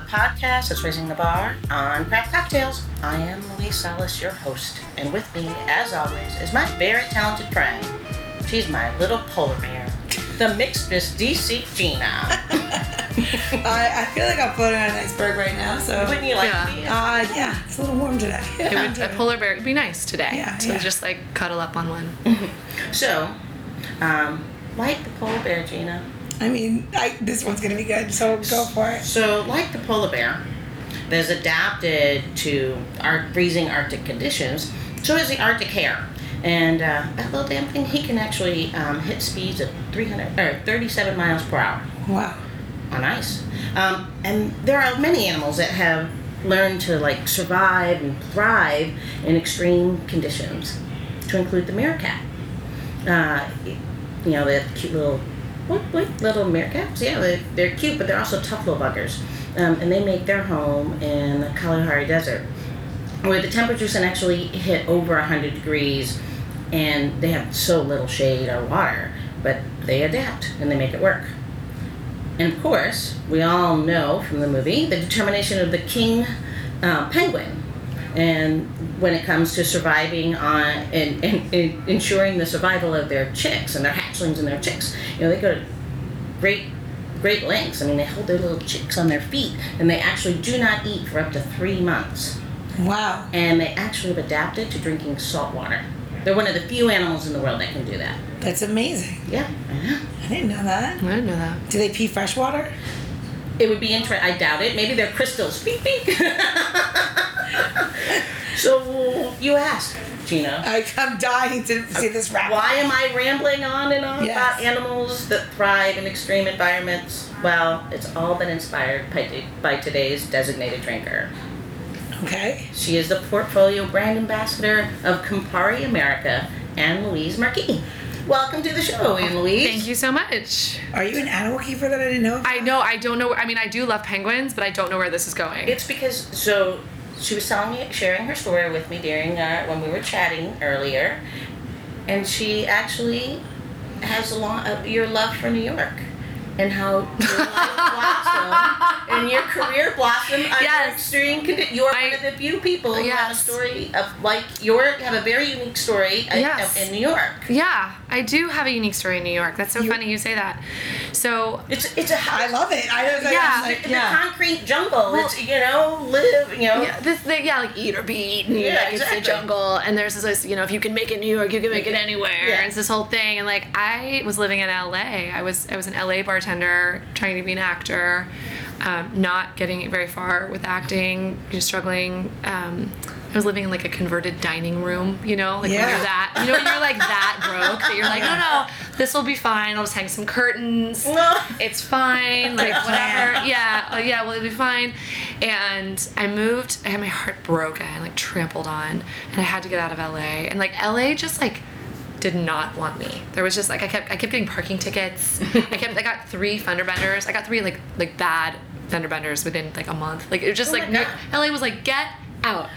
the podcast that's raising the bar on craft cocktails. I am Louise Salas, your host, and with me, as always, is my very talented friend. She's my little polar bear, the mixed Miss DC Gina. I, I feel like I'm floating on an iceberg right now, so. Wouldn't you like Yeah. to? Uh, yeah, it's a little warm today. It would, a polar bear would be nice today. Yeah, to yeah. just like cuddle up on one. So, um, like the polar bear, Gina. I mean, I, this one's gonna be good, so go for it. So, like the polar bear, that is adapted to our freezing Arctic conditions, so is the Arctic hare. And uh, that little damn thing, he can actually um, hit speeds of 300 or 37 miles per hour Wow. on ice. Um, and there are many animals that have learned to like survive and thrive in extreme conditions, to include the meerkat. Uh, you know, the cute little, what, what little meerkats? Yeah, they, they're cute, but they're also tough little buggers. Um, and they make their home in the Kalahari Desert, where the temperatures can actually hit over 100 degrees, and they have so little shade or water, but they adapt and they make it work. And of course, we all know from the movie the determination of the king uh, penguin. And when it comes to surviving on and, and, and ensuring the survival of their chicks and their hatchlings and their chicks, you know, they go to great, great lengths. I mean, they hold their little chicks on their feet and they actually do not eat for up to three months. Wow. And they actually have adapted to drinking salt water. They're one of the few animals in the world that can do that. That's amazing. Yeah, I know. I didn't know that. I didn't know that. Do they pee fresh water? It would be interesting. I doubt it. Maybe they're crystals. Beep beep. so you ask, Gina. I, I'm dying to see this wrap. Why am I rambling on and on Yes. about animals that thrive in extreme environments? Well, it's all been inspired by, by today's designated drinker. Okay. She is the portfolio brand ambassador of Campari America, Anne Louise Marquis. Welcome to the show, Anne Louise. Thank you so much. Are you an animal keeper that I didn't know? I know I don't know. I mean, I do love penguins, but I don't know where this is going. It's because so she was telling me, sharing her story with me during uh, when we were chatting earlier, and she actually has a lot of your love for New York and how your life blossomed and your career blossomed under Yes. extreme conditions. You're I- one of the few people who have a story of like your have a very unique story uh, Yes. in New York. yeah, I do have a unique story in New York. That's so You- funny you say that. So It's it's a I love it. I was like, Yeah. Like, the yeah. concrete jungle. Well- it's you know live you know. yeah, this the, yeah, like eat or be eaten. Yeah, like exactly. it's the jungle, and there's this, you know, if you can make it in New York, you can make it anywhere. Yeah. It's this whole thing, and like I was living in LA. I was I was an LA bartender, trying to be an actor, um, not getting very far with acting, just struggling. Um, I was living in like a converted dining room, you know, like when you're that, you know, when you're like that broke that you're like, no, no, this will be fine. I'll just hang some curtains. No. It's fine, like whatever. Yeah, like, yeah, well, it'll be fine. And I moved. I had my heart broke. I like trampled on, and I had to get out of LA. And like LA just like did not want me. There was just like I kept I kept getting parking tickets. I kept I got three fender benders. I got three like like bad fender benders within like a month. Like it was just Oh like God. LA was like get out,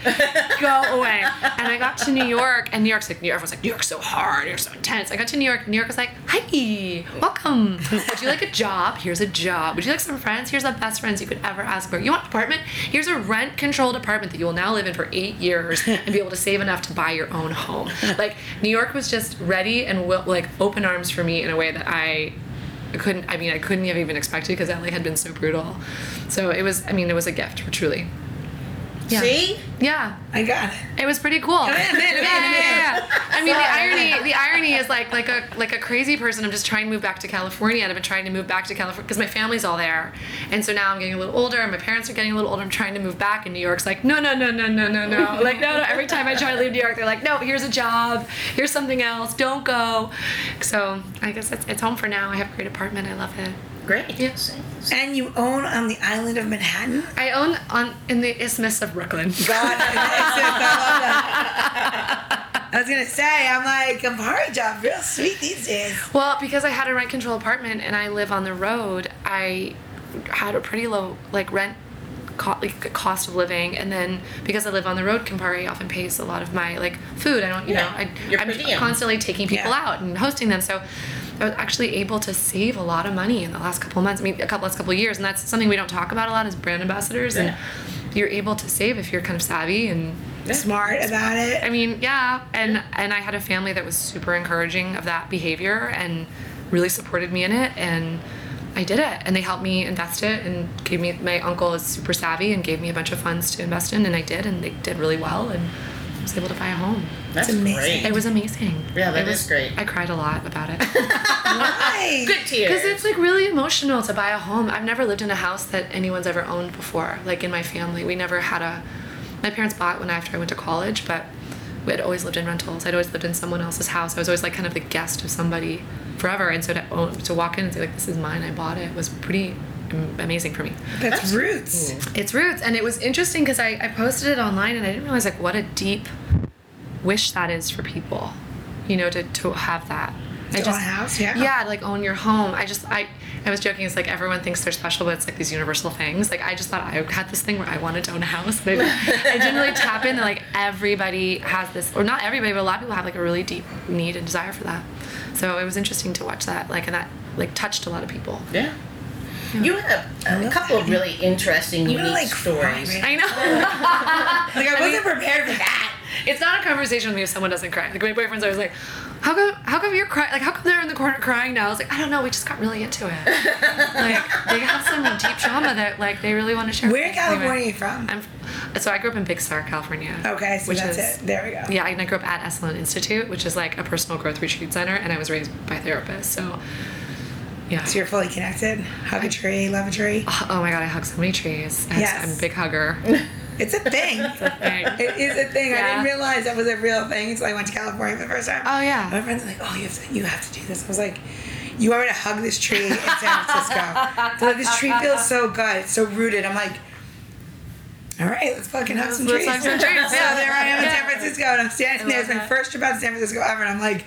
go away. And I got to New York, and New York's like New York was like New York's so hard, New York's so intense. I got to New York, New York was like, hi, welcome. Would you like a job? Here's a job. Would you like some friends? Here's the best friends you could ever ask for. You want an apartment? Here's a rent-controlled apartment that you will now live in for eight years and be able to save enough to buy your own home. Like New York was just ready and like open arms for me in a way that I couldn't. I mean, I couldn't have even expected because LA had been so brutal. So it was. I mean, it was a gift, truly. Yeah. See? Yeah. I got it. It was pretty cool. yeah, yeah, yeah. I mean, the irony, the irony is like like a like a crazy person. I'm just trying to move back to California, and I've been trying to move back to California because my family's all there, and so now I'm getting a little older, and my parents are getting a little older. I'm trying to move back, and New York's like, no, no, no, no, no, no, no. Like, no, no. Every time I try to leave New York, they're like, no, here's a job, here's something else, don't go. So I guess it's, it's home for now. I have a great apartment. I love it. Great. Yes. And you own on the island of Manhattan? I own on in the Isthmus of Brooklyn. God, I love that. I was gonna say, I'm like, Campari job, real sweet these days. Well, because I had a rent control apartment and I live on the road, I had a pretty low like rent co- like, cost of living, and then because I live on the road, Campari often pays a lot of my like food. I don't, you Yeah, know, I, I'm constantly taking people Yeah. out and hosting them. So I was actually able to save a lot of money in the last couple of months. I mean, a couple last couple of years, and that's something we don't talk about a lot as brand ambassadors. Yeah. And you're able to save if you're kind of savvy and Smart about it. I mean, yeah, and and I had a family that was super encouraging of that behavior and really supported me in it, and I did it, and they helped me invest it and gave me. My uncle is super savvy and gave me a bunch of funds to invest in, and I did, and they did really well, and I was able to buy a home. That's amazing. great. It was amazing. Yeah, that it was is great. I cried a lot about it. Why? Good tears. Because it's like really emotional to buy a home. I've never lived in a house that anyone's ever owned before. Like in my family, we never had a. My parents bought when after I went to college, but we had always lived in rentals. I'd always lived in someone else's house. I was always like kind of the guest of somebody forever, and so to own, to walk in and say like this is mine, I bought it, was pretty amazing for me. That's roots. It's roots, and it was interesting because I, I posted it online and I didn't realize like what a deep wish that is for people, you know, to to have that. I To own a house, yeah. Yeah, like own your home. I just I I was joking. It's like everyone thinks they're special, but it's like these universal things. Like I just thought I had this thing where I wanted to own a house, but I didn't really tap in that like everybody has this, or not everybody, but a lot of people have like a really deep need and desire for that. So it was interesting to watch that, like, and that like touched a lot of people. Yeah. You have a love couple that. of really interesting, I'm unique like stories. right I know. Like I wasn't prepared for that. It's not a conversation with me if someone doesn't cry. Like my boyfriend's always like, "How come? How come you're crying? Like how come they're in the corner crying now?" I was like, "I don't know. We just got really into it. like they have some deep trauma that like they really want to share." Where in with. Anyway, California are you from? I'm, so I grew up in Big Sur, California. Okay, so which that's is, it. There we go. Yeah, and I grew up at Esalen Institute, which is like a personal growth retreat center, and I was raised by therapists. So, yeah. So you're fully connected. Hug a tree, love a tree. Oh, oh my god, I hug so many trees. I- Yes. I'm a big hugger. It's a thing. thing. It is a thing. I didn't realize that was a real thing until I went to California for the first time. Oh, yeah. My friends were like, "Oh, you have to, you have to do this." I was like, "You want me to hug this tree in San Francisco?" Like, "This tree feels so good. It's so rooted." I'm like, "All right, let's fucking hug some trees." some trees, So there I am in San Francisco, and I'm standing there. It's my that. first trip out to San Francisco ever, and I'm like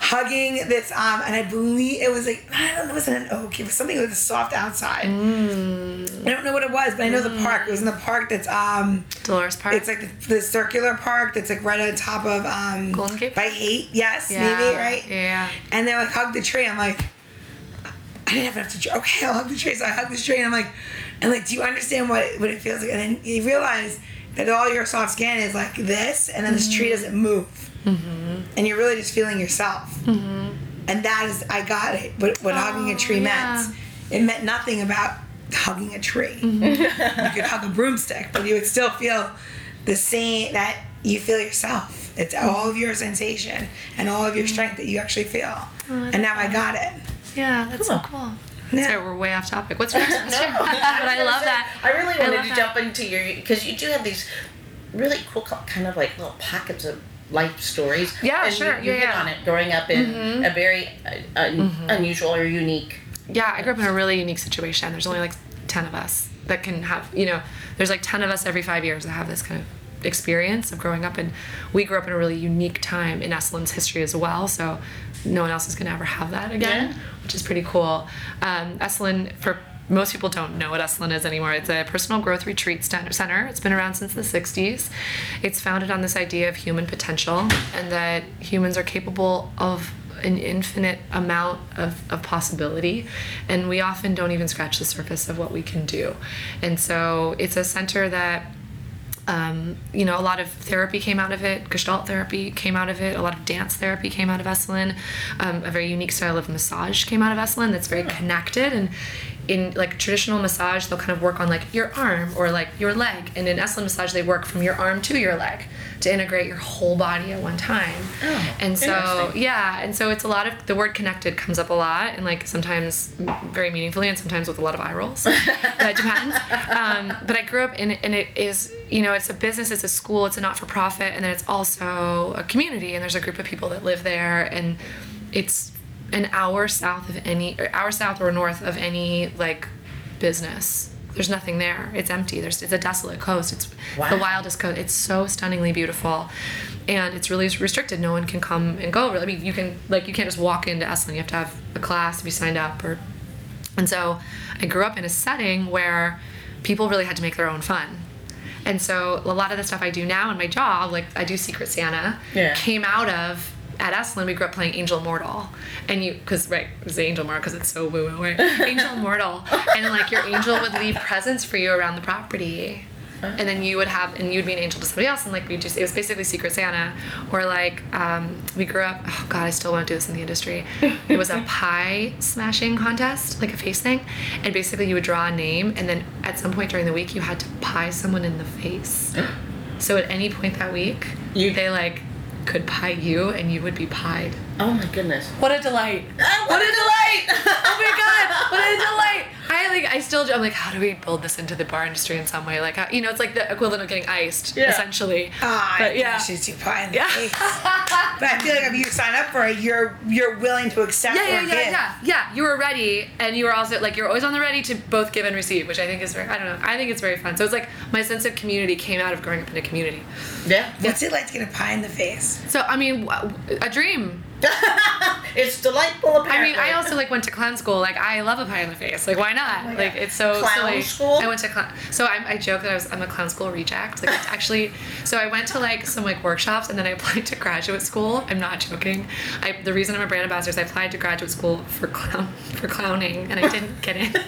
hugging this. Um, and I believe it was like I don't know, it wasn't an oak. It was something with a soft outside. Mm. I don't know what it was, but I know the park. It was in the park that's um. Dolores Park. It's like the, the circular park that's like right on top of um Golden Gate by eight. Yes, Yeah, maybe right. yeah. And they're like hug the tree. I'm like, I didn't have enough to. Okay, I'll hug the tree. So I hug this tree, and I'm like, and like, do you understand what what it feels like? And then you realize that all your soft skin is like this, and then this tree doesn't move, Mm-hmm. and you're really just feeling yourself. And that is, I got it. What what hugging a tree Oh, yeah. meant. It meant nothing about hugging a tree Mm-hmm. you could hug a broomstick, but you would still feel the same that you feel yourself. It's all of your sensation and all of your strength that you actually feel. and now I got it. Yeah, that's so cool. Yeah. Sorry, we're way off topic. What's your next No, question? was but I gonna love say, that. I really wanted love to that. jump into your because you do have these really cool kind of like little pockets of life stories. Yeah, and sure. You, you Yeah, hit yeah. Mm-hmm. on it growing up in a very uh, un- unusual or unique. Yeah, I grew up in a really unique situation. There's only like 10 of us that can have, you know, there's like 10 of us every five years that have this kind of experience of growing up. And we grew up in a really unique time in Esalen's history as well. So no one else is going to ever have that again, Yeah. which is pretty cool. Um, Esalen, for most people don't know what Esalen is anymore. It's a personal growth retreat center. It's been around since the 60s. It's founded on this idea of human potential and that humans are capable of an infinite amount of, of possibility and we often don't even scratch the surface of what we can do and so it's a center that um, you know, a lot of therapy came out of it. Gestalt therapy came out of it. A lot of dance therapy came out of Esalen. Um, a very unique style of massage came out of Esalen that's very connected. And in like traditional massage, they'll kind of work on like your arm or like your leg. And in Esalen massage, they work from your arm to your leg to integrate your whole body at one time. Oh, and so yeah, and so it's a lot of the word connected comes up a lot, and like sometimes very meaningfully, and sometimes with a lot of eye rolls. that depends. Um, but I grew up in, and it is you know it's a business, it's a school, it's a not for profit, and then it's also a community, and there's a group of people that live there, and it's an hour south of any, or hour south or north of any like business. There's nothing there. It's empty. There's it's a desolate coast. It's Wow. the wildest coast. It's so stunningly beautiful, and it's really restricted. No one can come and go. I mean, you can like you can't just walk into Esalen. You have to have a class to be signed up, or and so I grew up in a setting where people really had to make their own fun. And so a lot of the stuff I do now in my job, like I do Secret Santa, Yeah. came out of at Esalen, we grew up playing Angel Mortal, and you because right it was Angel Mortal because it's so woo woo right Angel Mortal, and like your angel would leave presents for you around the property. And then you would have, and you'd be an angel to somebody else, and like we just, it was basically Secret Santa, or like um, we grew up. Oh God, I still want to do this in the industry. It was a pie smashing contest, like a face thing, and basically you would draw a name, and then at some point during the week you had to pie someone in the face. So at any point that week, You- they like could pie you, and you would be pied. Oh my goodness. What a delight! What a delight! Oh my god, what a delight! I like, I still, I'm like, how do we build this into the bar industry in some way? Like, how, you know, it's like the equivalent of getting iced, Yeah. essentially. Ah, but yeah, she's too pie in the Yeah. face. But I feel like if you sign up for it, you're you're willing to accept yeah, or yeah, give. yeah, yeah, yeah. You were ready, and you were also like, you're always on the ready to both give and receive, which I think is very, I don't know, I think it's very fun. So it's like my sense of community came out of growing up in a community. yeah. What's it like to get a pie in the face? So I mean, a dream. It's delightful. Apparently. I mean, I also like went to clown school. Like, I love a pie in the face. Like, why not? Oh my like, it's so Clown silly. school? I went to clown. So I, I joke that I was I'm a clown school reject. Like, it's actually. So I went to like some like workshops and then I applied to graduate school. I'm not joking. I the reason I'm a brand ambassador is I applied to graduate school for clown for clowning and I didn't get in.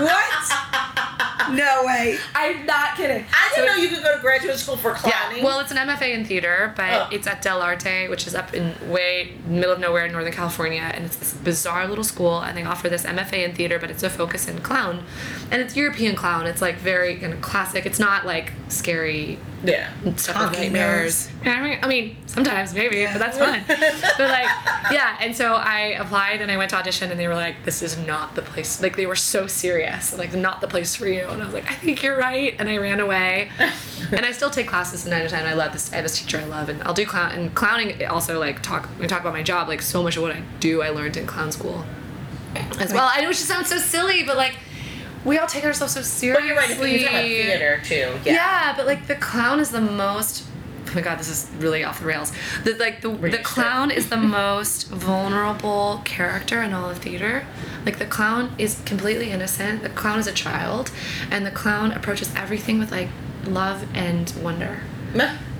What? no way. I'm not kidding. I didn't So- know you could go to graduate school for clowning. Yeah, well, it's an MFA in theater, but Oh. it's at Dell'Arte, which is up in way middle of nowhere in Northern California, and it's this bizarre little school, and they offer this MFA in theater, but it's a focus in clown, and it's European clown. It's like very kind of classic. It's not like scary yeah. Honky with nightmares. I mean, sometimes maybe, but that's fun. but like, yeah. And so I applied and I went to audition, and they were like, "This is not the place." Like they were so serious, like not the place for you. And I was like, "I think you're right," and I ran away. and I still take classes to time. I love this. I have this teacher I love, and I'll do clown and clowning. Also, like talk. We talk about my job. Like so much of what I do, I learned in clown school as well. I know it just sounds so silly, but like. We all take ourselves so seriously. But you're right. If you talk about theater too. Yeah. Yeah. but like the clown is the most. Oh my god, this is really off the rails. The like the the clown is the most vulnerable character in all of theater. Like the clown is completely innocent. The clown is a child, and the clown approaches everything with like love and wonder.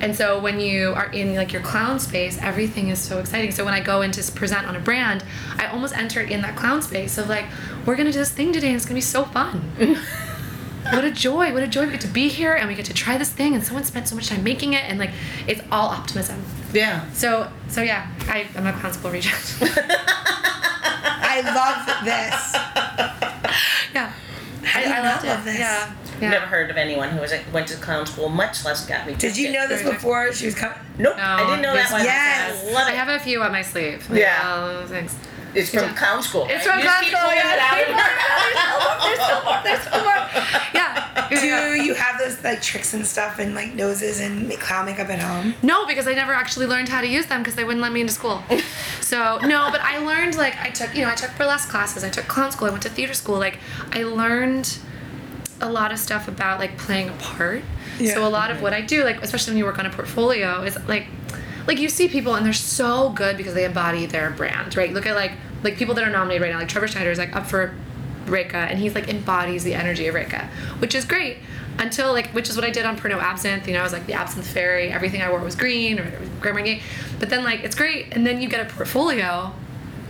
And so when you are in like your clown space, everything is so exciting. So when I go in to present on a brand, I almost enter in that clown space of like, we're gonna do this thing today and it's gonna be so fun. what a joy, what a joy we get to be here and we get to try this thing and someone spent so much time making it and like it's all optimism. Yeah. So so yeah, I, I'm a clown school reject. I love this. yeah. I, I not loved love this. Yeah. Yeah. Never heard of anyone who was like, went to clown school, much less got me. Did you know this before she was coming? Nope. No, I didn't know that this one. Yes. I love it. I have a few on my sleeve. Yeah. Oh, thanks. It's from Yeah. clown school. It's from clown school, pulling yeah. it out. There's still more. There's still more. Yeah. Do you have those like tricks and stuff and like noses and clown makeup at home? No, because I never actually learned how to use them because they wouldn't let me into school. So no, but I learned like I took you know I took burlesque classes, I took clown school, I went to theater school. Like I learned a lot of stuff about like playing a part. Yeah. So a lot of what I do, like especially when you work on a portfolio, is like like you see people and they're so good because they embody their brand, right? Look at like like people that are nominated right now, like Trevor Schneider is like up for Reyka and he's like embodies the energy of Reyka, which is great. Until like, which is what I did on Pernod Absinthe. You know, I was like the Absinthe Fairy. Everything I wore was green or it was Grand Marnier. But then like it's great, and then you get a portfolio,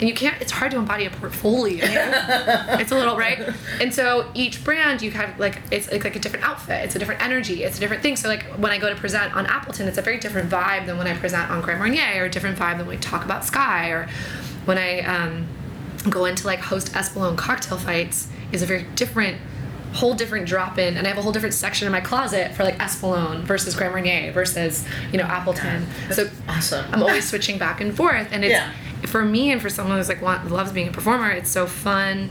and you can't. It's hard to embody a portfolio. it's a little right. And so each brand you have like it's like, like a different outfit. It's a different energy. It's a different thing. So like when I go to present on Appleton, it's a very different vibe than when I present on Grand Marnier, or a different vibe than when we talk about Skyy, or when I um, go into like host Espolòn cocktail fights is a very different whole different drop in and I have a whole different section in my closet for like Espolòn versus Grand Marnier versus you know Appleton so awesome. I'm always switching back and forth and it's Yeah. For me and for someone who's like want, loves being a performer it's so fun.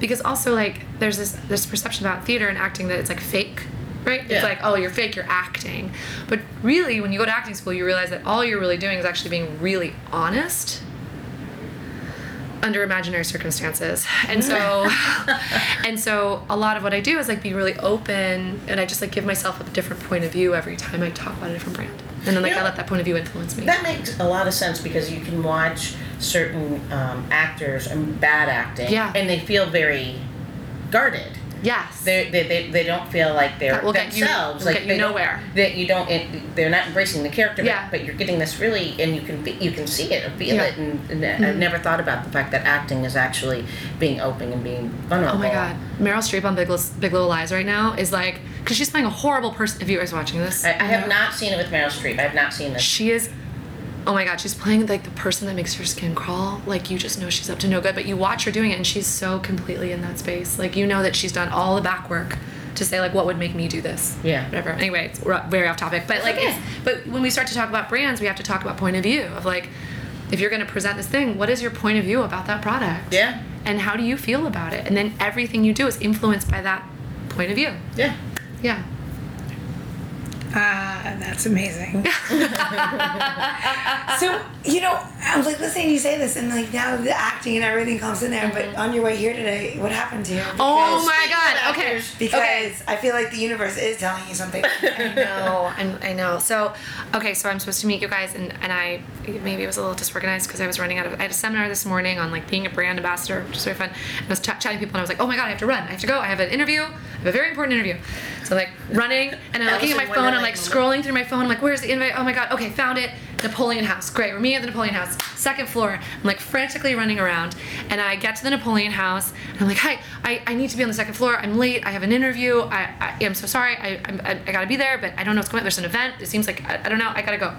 Because also like there's this this perception about theater and acting that it's like fake right? Yeah. it's like oh you're fake you're acting. But really when you go to acting school you realize that all you're really doing is actually being really honest under imaginary circumstances. And so and so a lot of what i do is like be really open and i just like give myself a different point of view every time i talk about a different brand. And then like Yeah. i let that point of view influence me. That makes a lot of sense because you can watch certain um, actors and bad acting, Yeah. and they feel very guarded. Yes. They, they, they, they don't feel like they're That will get you- themselves. like get you nowhere. That you don't. It, they're not embracing the character. Yeah. But, but you're getting this really, and you can you can see it, or feel Yeah. it, and, and I've never thought about the fact that acting is actually being open and being vulnerable. Oh my god, Meryl Streep on Big Little, Big Little Lies right now is like, because she's playing a horrible person. If you guys are watching this, I, I have not seen it with Meryl Streep. I have not seen this. she is. Oh my god, she's playing like the person that makes your skin crawl. Like you just know she's up to no good, but you watch her doing it, and she's so completely in that space. Like you know that she's done all the back work to say like what would make me do this. Yeah. Whatever. Anyway, it's very off topic, but like, okay. it's, but when we start to talk about brands, we have to talk about point of view of like, if you're going to present this thing, what is your point of view about that product? Yeah. And how do you feel about it? And then everything you do is influenced by that point of view. Yeah. Yeah. Ah, that's amazing. so you know, I'm like listening to you say this, and like now the acting and everything comes in there. But on your way here today, what happened to you? Oh my god. Okay. Because okay. I feel like the universe is telling you something. I know, I'm, I know. So, okay, so I'm supposed to meet you guys, and, and I maybe it was a little disorganized because I was running out of. I had a seminar this morning on like being a brand ambassador, which is very fun. And I was ch- chatting to people, and I was like, oh my god, I have to run. I have to go. I have an interview. I have a very important interview. So like running, and I'm looking at my phone. I'm like scrolling through my phone. I'm like, where's the invite? Oh my god. Okay, found it. Napoleon House. Great. We're meeting at the Napoleon House, second floor. I'm like frantically running around, and I get to the Napoleon House, and I'm like, hi, I, I need to be on the second floor. I'm late. I have an interview. I, I am so sorry. I, I, I gotta be there, but I don't know what's going on. There's an event. It seems like, I, I don't know. I gotta go.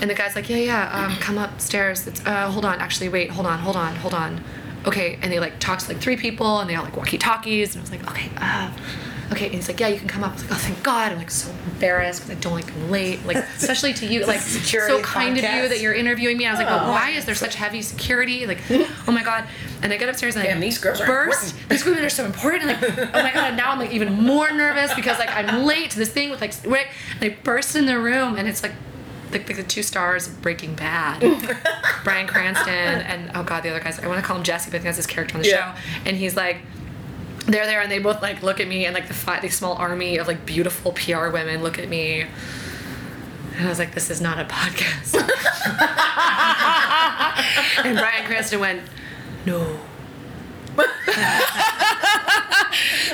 And the guy's like, yeah, yeah, um, come upstairs. It's, uh, hold on. Actually, wait, hold on, hold on, hold on. Okay. And they like talk to like three people, and they all like walkie talkies. And I was like, okay, uh, okay. And he's like, yeah, you can come up. I was like, oh, thank God. I'm like so embarrassed because I don't like being late. Like, especially to you, like, so kind of you that you're interviewing me. I was like, oh, why is there such heavy security? Like, oh my God. And I get upstairs and I these girls burst. These women are so important. And Like, oh my God. And now I'm like even more nervous because like I'm late to this thing with like, right. And I burst in the room and it's like, the, the, the two stars Breaking Bad, Bryan Cranston and oh god, the other guys. I want to call him Jesse, but I think that's his character on the Yeah. show. And he's like, they're there, and they both like look at me, and like the the small army of like beautiful PR women look at me. And I was like, this is not a podcast. and Bryan Cranston went, no.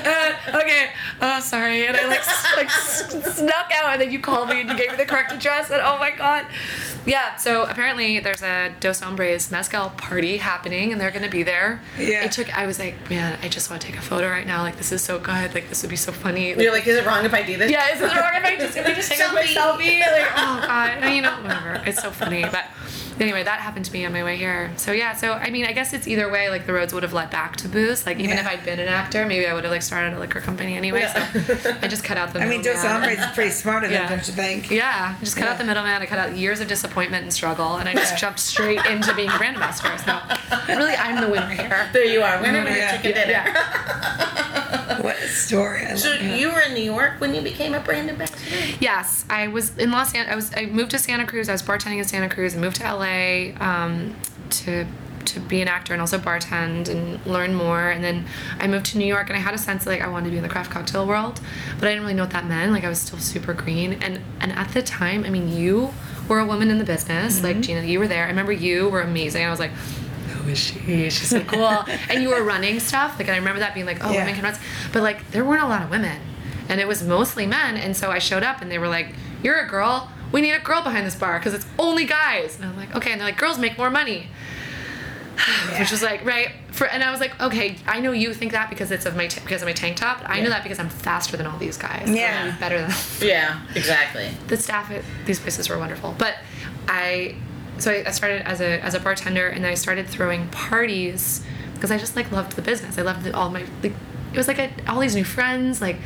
Uh, okay, oh sorry, and I like like snuck out, and then you called me and you gave me the correct address, and oh my god, yeah. So apparently there's a Dos Hombres mezcal party happening, and they're gonna be there. Yeah. It took. I was like, man, I just want to take a photo right now. Like this is so good. Like this would be so funny. You're like, is it wrong if I do this? yeah, is it wrong if I just if I just take a quick Selfie. Like, oh god, And, you know, whatever. It's so funny, but anyway, that happened to me on my way here. So yeah, so I mean, I guess it's either way. Like the roads would have led back to booze. Like even Yeah. if I'd been an actor, maybe I would have like started a liquor company anyway. So I just cut out the. I mean, Dos middleman. Hombres is pretty smart of them, don't you think? Yeah, I just cut Yeah. out the middleman. I cut out years of disappointment and struggle, and I just Yeah. jumped straight into being a brand ambassador. So really, I'm the winner here. There you are. Winner, winner, Yeah. chicken dinner. Yeah. What a story! I So love you were in New York when you became a brand ambassador? Yes, I was in Los Angeles. I was I moved to Santa Cruz. I was bartending in Santa Cruz and moved to LA um, to to be an actor and also bartend and learn more. And then I moved to New York and I had a sense like I wanted to be in the craft cocktail world, but I didn't really know what that meant. Like I was still super green. And and at the time, I mean, you were a woman in the business. Like Gina, you were there. I remember you were amazing. I was like. Who is she? She's so cool. and you were running stuff. Like, I remember that being like, oh, Yeah. women can run. But like, there weren't a lot of women and it was mostly men. And so I showed up, and they were like, "You're a girl. We need a girl behind this bar because it's only guys." And I'm like, "Okay." And they're like, "Girls make more money," which was like, right for. And I was like, "Okay, I know you think that because it's of my t- because of my tank top. I know that because I'm faster than all these guys. Yeah. gonna be better than." Yeah, exactly. the staff at these places were wonderful. But I, so I, I started as a as a bartender, and then I started throwing parties because I just like loved the business. I loved the, all my like it was like I, all these new friends. Like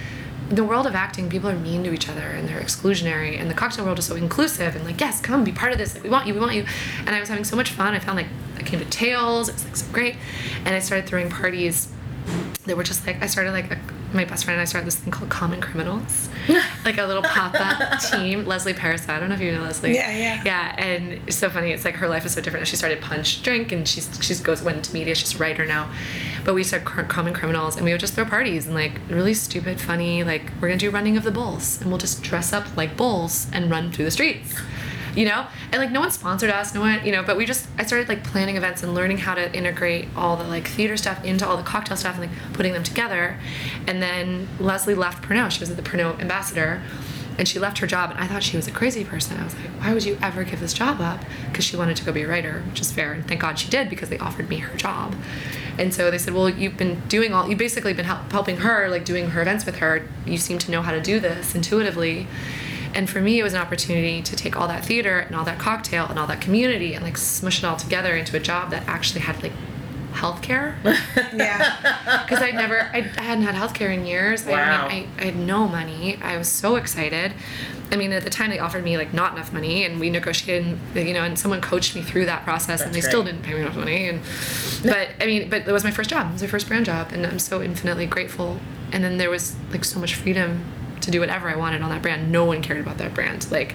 the world of acting, people are mean to each other and they're exclusionary, and the cocktail world is so inclusive and like yes, come be part of this. Like we want you, we want you. And I was having so much fun. I found like I came to Tales. It was like so great, and I started throwing parties they were just like I started like a, my best friend and I started this thing called Common Criminals, like a little pop up team. Leslie Pariseau, I don't know if you know Leslie. Yeah, yeah. yeah. And it's so funny. It's like her life is so different. She started Punch Drink and she's she's goes went into media. She's a writer now, but we started Common Criminals and we would just throw parties and like really stupid, funny. Like we're gonna do running of the bulls and we'll just dress up like bulls and run through the streets. You know? And like no one sponsored us no one you know but we just i started like planning events and learning how to integrate all the like theater stuff into all the cocktail stuff and like putting them together. And then leslie left pernod. She was the pernod ambassador and she left her job and i thought she was a crazy person. I was like why would you ever give this job up? Because she wanted to go be a writer which is fair and thank god she did because they offered me her job. And so they said well you've been doing all you've basically been help, helping her like doing her events with her. You seem to know how to do this intuitively and for me it was an opportunity to take all that theater and all that cocktail and all that community and like smush it all together into a job that actually had like healthcare Yeah. because I'd never, I, I hadn't had healthcare in years. Wow. I, mean, I, I had no money. I was so excited. I mean, at the time they offered me like not enough money, and we negotiated, and, you know, and someone coached me through that process, and they That's still didn't pay me enough money. And but I mean, but it was my first job. It was my first brand job, and I'm so infinitely grateful. And then there was like so much freedom to do whatever I wanted on that brand. No one cared about that brand. Like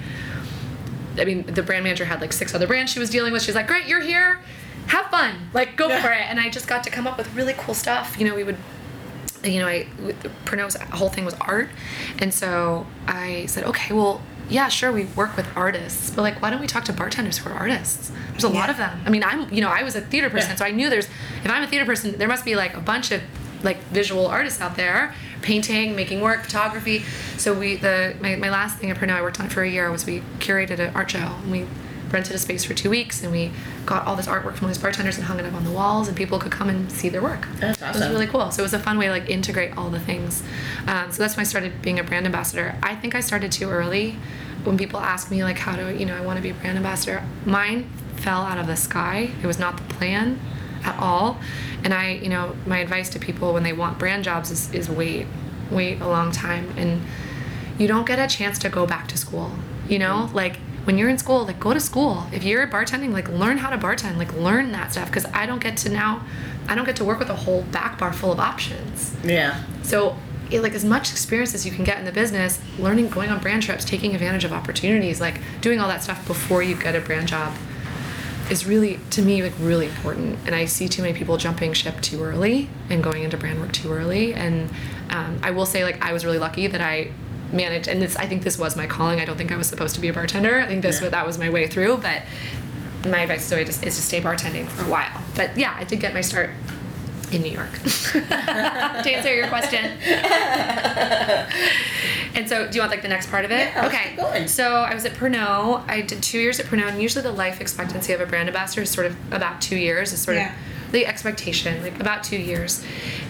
I mean, the brand manager had like six other brands she was dealing with. She's like, "Great, you're here. Have fun. Like, go Yeah. for it." And I just got to come up with really cool stuff. You know, we would, you know, I Pernod's whole thing was art, and so I said, "Okay, well." Yeah, sure. We work with artists, but like, why don't we talk to bartenders who are artists? There's a lot of them. I mean, I'm, you know, I was a theater person, Yeah. so I knew there's. If I'm a theater person, there must be like a bunch of like visual artists out there, painting, making work, photography. So we the my, my last thing at Pernod I worked on for a year was we curated an art show and we rented a space for two weeks and we got all this artwork from all these bartenders and hung it up on the walls and people could come and see their work. That's awesome. It was really cool. So it was a fun way to like integrate all the things. Um, so that's when I started being a brand ambassador. I think I started too early. When people ask me like how do you know I want to be a brand ambassador, mine fell out of the sky. It was not the plan at all. And I, you know, my advice to people when they want brand jobs is, is wait, wait a long time. And you don't get a chance to go back to school, you know? Mm-hmm. Like when you're in school, like go to school. If you're bartending, like learn how to bartend, like learn that stuff. Cause I don't get to now, I don't get to work with a whole back bar full of options. Yeah. So, it, like as much experience as you can get in the business, learning, going on brand trips, taking advantage of opportunities, like doing all that stuff before you get a brand job, is really to me like really important. And I see too many people jumping ship too early and going into brand work too early. And um, I will say, like I was really lucky that I managed, and this I think this was my calling. I don't think I was supposed to be a bartender. I think this Yeah. that was my way through, but. My advice to just is to stay bartending for a while. But yeah, I did get my start in New York. to answer your question. and so, do you want like the next part of it? Yeah, okay. going. So I was at Pernod. I did two years at Pernod, and usually the life expectancy of a brand ambassador is sort of about two years. Is sort Yeah. of the expectation, like about two years.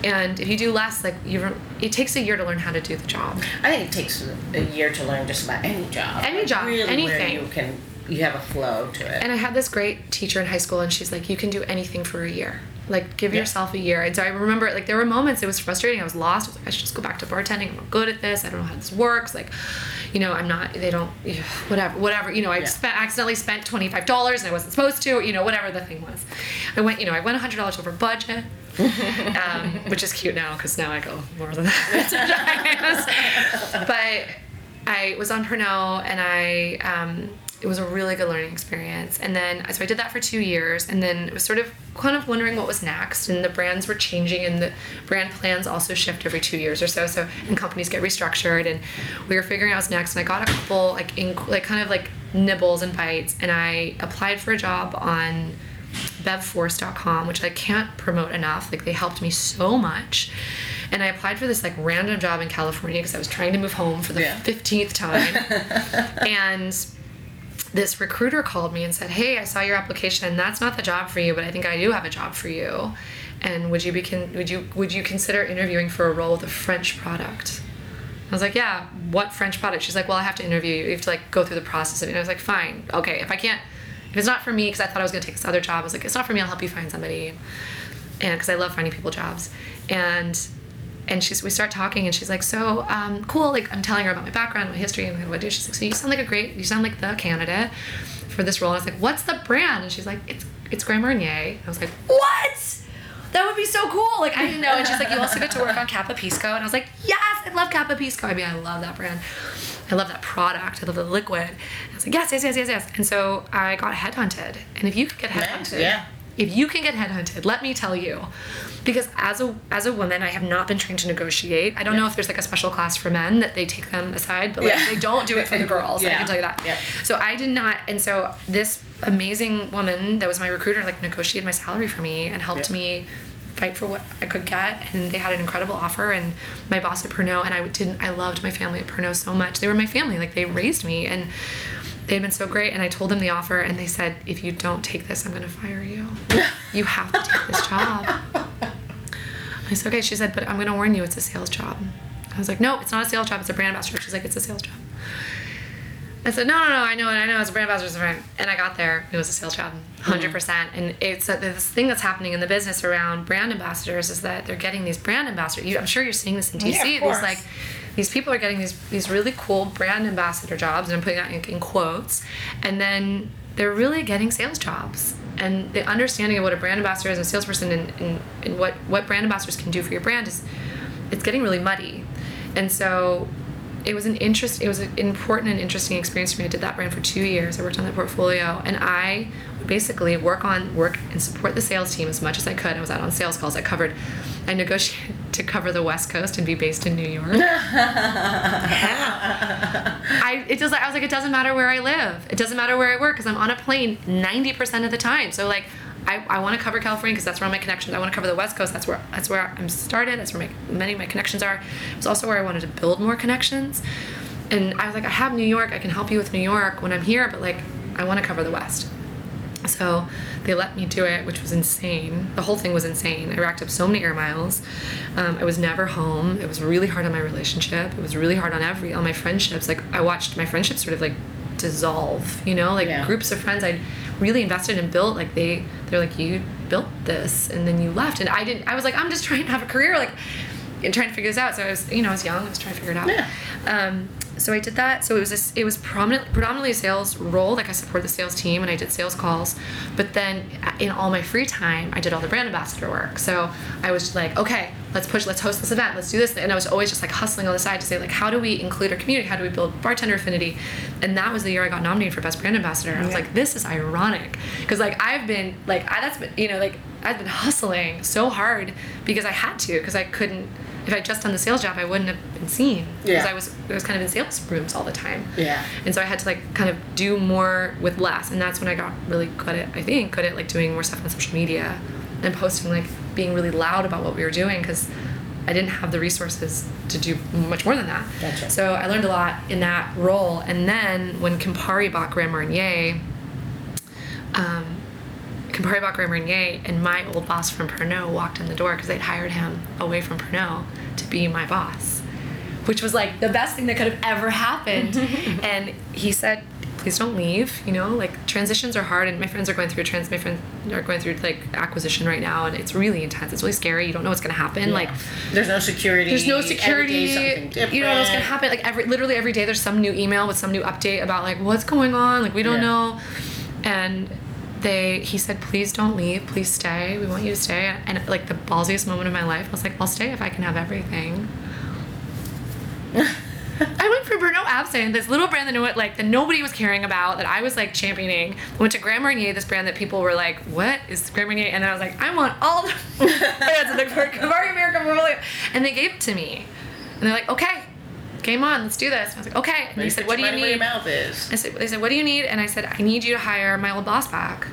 And if you do less, like you, it takes a year to learn how to do the job. I think it takes a year to learn just about any job. Any job, really anything. Where you can you have a flow to it. And I had this great teacher in high school, and she's like, "You can do anything for a year. Like, give Yeah. yourself a year." And so I remember, like, there were moments it was frustrating. I was lost. I was like, "I should just go back to bartending. I'm not good at this. I don't know how this works. Like, you know, I'm not. They don't. Whatever. Whatever. You know, I Yeah. spent accidentally spent twenty five dollars, and I wasn't supposed to. You know, whatever the thing was. I went. You know, I went hundred dollars over budget. um, which is cute now because now I go more than that. sometimes. but I was on Pernod and I um, it was a really good learning experience. And then so I did that for two years, and then it was sort of kind of wondering what was next. And the brands were changing, and the brand plans also shift every two years or so. So and companies get restructured, and we were figuring out what's next. And I got a couple like in, like kind of like nibbles and bites, and I applied for a job on bevforce.com, which I can't promote enough. Like they helped me so much. And I applied for this like random job in California because I was trying to move home for the Yeah. 15th time. and this recruiter called me and said, "Hey, I saw your application. That's not the job for you, but I think I do have a job for you. And would you be con- would you would you consider interviewing for a role with a French product?" I was like, "Yeah, what French product?" She's like, "Well, I have to interview you. You have to like go through the process of it." And I was like, "Fine, okay. If I can't, if it's not for me, because I thought I was gonna take this other job, I was like, it's not for me. I'll help you find somebody." And because I love finding people jobs, and and she's we start talking and she's like so um, cool like i'm telling her about my background my history and what i do. She's like so you sound like a great you sound like the candidate for this role. And i was like what's the brand? And she's like it's it's grand marnier. I was like what? That would be so cool. Like i didn't know. And she's like you also get to work on Kappa Pisco. And i was like yes i love Kappa Pisco. I mean i love that brand. I love that product. I love the liquid. And i was like yes yes yes yes yes. And so i got headhunted. And if you could get Nice, headhunted yeah. If you can get headhunted, let me tell you, because as a as a woman, I have not been trained to negotiate. I don't know if there's like a special class for men that they take them aside, but like Yeah. they don't do it for the girls. I can tell you that. Yeah. So I did not, and so this amazing woman that was my recruiter like negotiated my salary for me and helped Yeah. me fight for what I could get, and they had an incredible offer. And my boss at Pernod and I didn't. I loved my family at Pernod so much. They were my family. Like they raised me, and they had been so great. And I told them the offer, and they said, "If you don't take this, I'm going to fire you. You have to take this job." I said, "Okay." She said, "But I'm going to warn you, it's a sales job." I was like, "No, it's not a sales job. It's a brand ambassador." She's like, "It's a sales job." I said, no, no, no, I know it, I know it's a brand ambassador's friend. And I got there, it was a sales job, 100%. And it's uh, this thing that's happening in the business around brand ambassadors is that they're getting these brand ambassadors. You, I'm sure you're seeing this in Yeah, DC. course. these like, these people are getting these these really cool brand ambassador jobs, and I'm putting that in, in quotes. And then they're really getting sales jobs. And the understanding of what a brand ambassador is and a salesperson and, and, and what, what brand ambassadors can do for your brand is, it's getting really muddy. And so it was an interest it was an important and interesting experience for me. I did that brand for two years. I worked on that portfolio and I basically work on work and support the sales team as much as I could. I was out on sales calls. I covered I negotiated to cover the West Coast and be based in New York. I it does I was like it doesn't matter where I live. It doesn't matter where I work because I'm on a plane 90% of the time. So like I, I want to cover California because that's where all my connections. I want to cover the West Coast. That's where that's where I'm started. That's where my, many of my connections are. It's also where I wanted to build more connections. And I was like, I have New York. I can help you with New York when I'm here, but like I want to cover the West. So they let me do it, which was insane. The whole thing was insane. I racked up so many air miles. Um, I was never home. It was really hard on my relationship. It was really hard on every on my friendships. Like I watched my friendships sort of like dissolve. You know, like Yeah. groups of friends I'd really invested and built. Like they they're like you built this and then you left and I didn't. I was like I'm just trying to have a career like and trying to figure this out. So I was you know I was young. I was trying to figure it out. Yeah. Um, so I did that. So it was a, it was prominent, predominantly a sales role. Like I supported the sales team and I did sales calls. But then uh, in all my free time, I did all the brand ambassador work. So I was just like, okay, let's push, let's host this event, let's do this. And I was always just like hustling on the side to say like, how do we include our community? How do we build bartender affinity? And that was the year I got nominated for best brand ambassador. I was like, this is ironic because like I've been like I, that's been you know like I've been hustling so hard because I had to because I couldn't. If I would just done the sales job, I wouldn't have been seen because Yeah. I was I was kind of in sales rooms all the time. Yeah. And so I had to like kind of do more with less, and that's when I got really good at I think good at like doing more stuff on social media and posting like being really loud about what we were doing because I didn't have the resources to do much more than that. Gotcha. So I learned a lot in that role, and then when Campari bought Grand Marnier, um, Campari Marnier, and my old boss from Pernod walked in the door because they'd hired him away from Pernod to be my boss, which was like the best thing that could have ever happened. and he said, "Please don't leave. You know, like transitions are hard, and my friends are going through a trans. My friends are going through like acquisition right now, and it's really intense. It's really scary. You don't know what's gonna happen. Like." there's no security. There's no security. You don't know what's gonna happen. Like every literally every day, there's some new email with some new update about like what's going on. Like we don't Yeah. know. And they, he said, please don't leave. Please stay. We want you to stay. And like the ballsiest moment of my life, I was like, I'll stay if I can have everything. I went for Bruno Absinthe, this little brand that no one, like that nobody was caring about, that I was like championing. I went to Grand Marnier, this brand that people were like, "What is Grand Marnier?" And then I was like, "I want all the brands of the Campari America portfolio," and they gave it to me. And they're like, "Okay, game on, let's do this." And I was like, "Okay." And he said, "What do you Right where your need?" mouth is. I said, "They said, what do you need?" And I said, "I need you to hire my old boss back,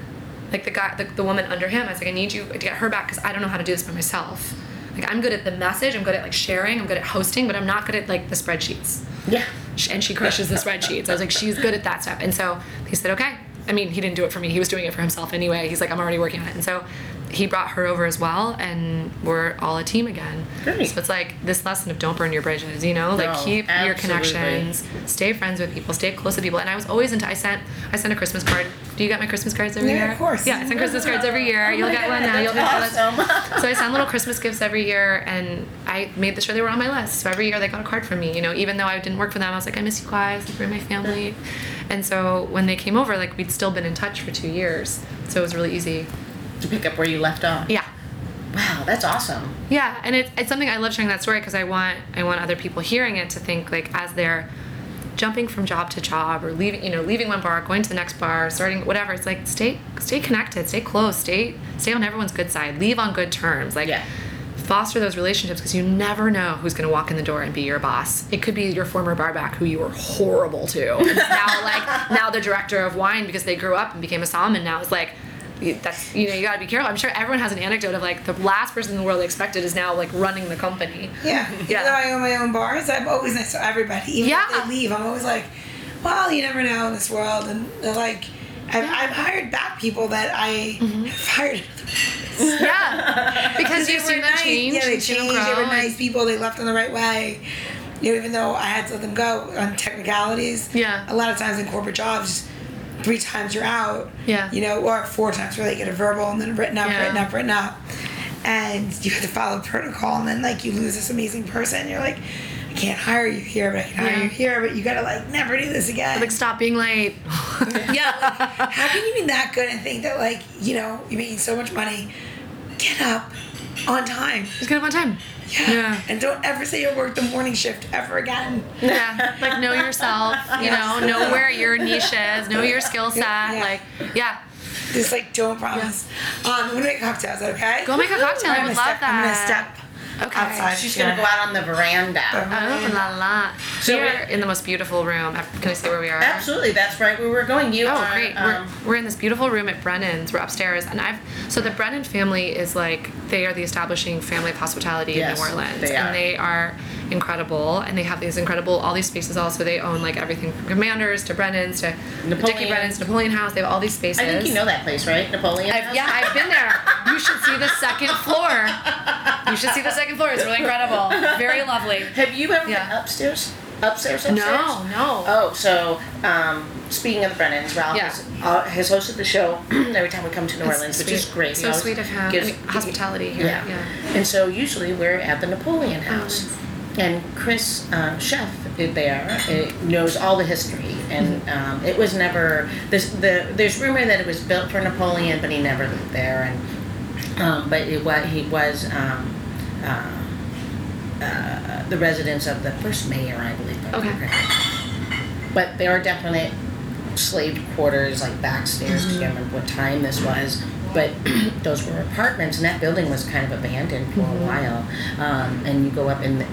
like the guy, the, the woman under him." I was like, "I need you to get her back because I don't know how to do this by myself." Like I'm good at the message, I'm good at like sharing, I'm good at hosting, but I'm not good at like the spreadsheets Yeah. and she crushes the spreadsheets. I was like, she's good at that stuff. And so he said, okay. I mean, he didn't do it for me. He was doing it for himself anyway. He's like, I'm already working on it. And so he brought her over as well, and we're all a team again. Great. So it's like this lesson of don't burn your bridges, you know? Like No, keep your connections, stay friends with people, stay close to people. And I was always into I sent I sent a Christmas card. Do you get my Christmas cards every Yeah, year? of course. Yeah, I send Christmas cards every year. Oh You'll get one now. You'll get that's one. awesome. so I send little Christmas gifts every year, and I made sure they were on my list. So every year they got a card from me. You know, even though I didn't work for them, I was like, I miss you guys. Like, you're my family. And so when they came over, like we'd still been in touch for two years, so it was really easy. To pick up where you left off. Yeah, Wow, that's awesome. yeah, and it's it's something I love sharing that story because I want I want other people hearing it to think like as they're jumping from job to job or leaving, you know, leaving one bar, going to the next bar, starting whatever. It's like stay, stay connected, stay close, stay, stay on everyone's good side, leave on good terms. Like, Yeah. foster those relationships because you never know who's going to walk in the door and be your boss. It could be your former barback who you were horrible to. Now, like, now the director of wine because they grew up and became a salmon now is like, that's you know you got to be careful. I'm sure everyone has an anecdote of like the last person in the world they expected is now like running the company. Yeah. Yeah. Even though I own my own bars, I'm always nice to everybody. Even Yeah. if they leave, I'm always like, well, you never know in this world. And they're like, I've, I've hired back people that I Mm-hmm. hired. Yeah, because you've They seen were nice. change. Yeah, they changed. They were nice people. They left in the right way. You know, even though I had to let them go on technicalities. Yeah. A lot of times in corporate jobs, three times you're out. Yeah. You know, or four times where they get a verbal and then written up, Yeah. written up, written up. And you have to follow protocol, and then like you lose this amazing person. You're like, I can't hire you here, but I can hire Yeah. you here, but you gotta like never do this again. Like stop being late. yeah, like, how can you be that good and think that like you know you're making so much money? Get up on time. Just get up on time. Yeah. Yeah. And don't ever say you'll work the morning shift ever again. Yeah, like know yourself. You know, know where your niche is, know your skill set. Yeah. Like, yeah, Just like don't promise. Um, I'm gonna make cocktails, okay? go make a cocktail. I would love step, I'm gonna step Okay. outside. She's gonna go out on the veranda. Oh la la. So We're we're- in the most beautiful room. Can I say where we are? Absolutely, that's right where we're going. You Oh, are, great. um, we're, we're in this beautiful room at Brennan's. We're upstairs. And I've, so the Brennan family is like, they are the establishing family of hospitality Yes, in New Orleans. they are. And they are incredible. And they have these incredible, all these spaces also. They own like everything from Commanders to Brennan's to Napoleon. Dickie Brennan's, Napoleon House. They have all these spaces. I think you know that place, right? Napoleon. I've, yeah, I've been there. You should see the second floor. You should see the second floor. It's really incredible. Very lovely. Have you ever Yeah. been upstairs? Upstairs, upstairs? No, no. Oh, so um, speaking of the Brennans, Ralph Yeah. has, uh, has hosted the show every time we come to New That's Orleans, which sweet. is great. So always sweet of him. gives- I mean, hospitality here, Yeah. yeah. And so usually we're at the Napoleon Oh, House. nice. And Chris, uh, chef there, knows all the history, and Mm-hmm. um, it was never. There's the there's rumor that it was built for Napoleon, but he never lived there, and um, but it was he was um, uh, uh, the residence of the first mayor, I believe. Okay. But there are definite slave quarters, like backstairs. I can't remember what time this was, but those were apartments, and that building was kind of abandoned for a while. Um, and you go up, and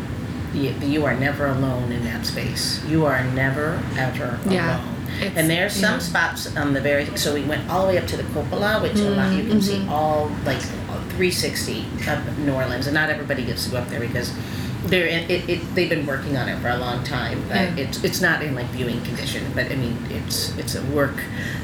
you, you are never alone in that space. You are never ever Yeah. alone. It's- And there's some yeah. spots on the very. So we went all the way up to the cupola, which a lot you can mm-hmm. see all like 360 of New Orleans, and not everybody gets to go up there because they're in, it, it. They've been working on it for a long time, but Yeah. it's it's not in like viewing condition. But I mean, it's it's a work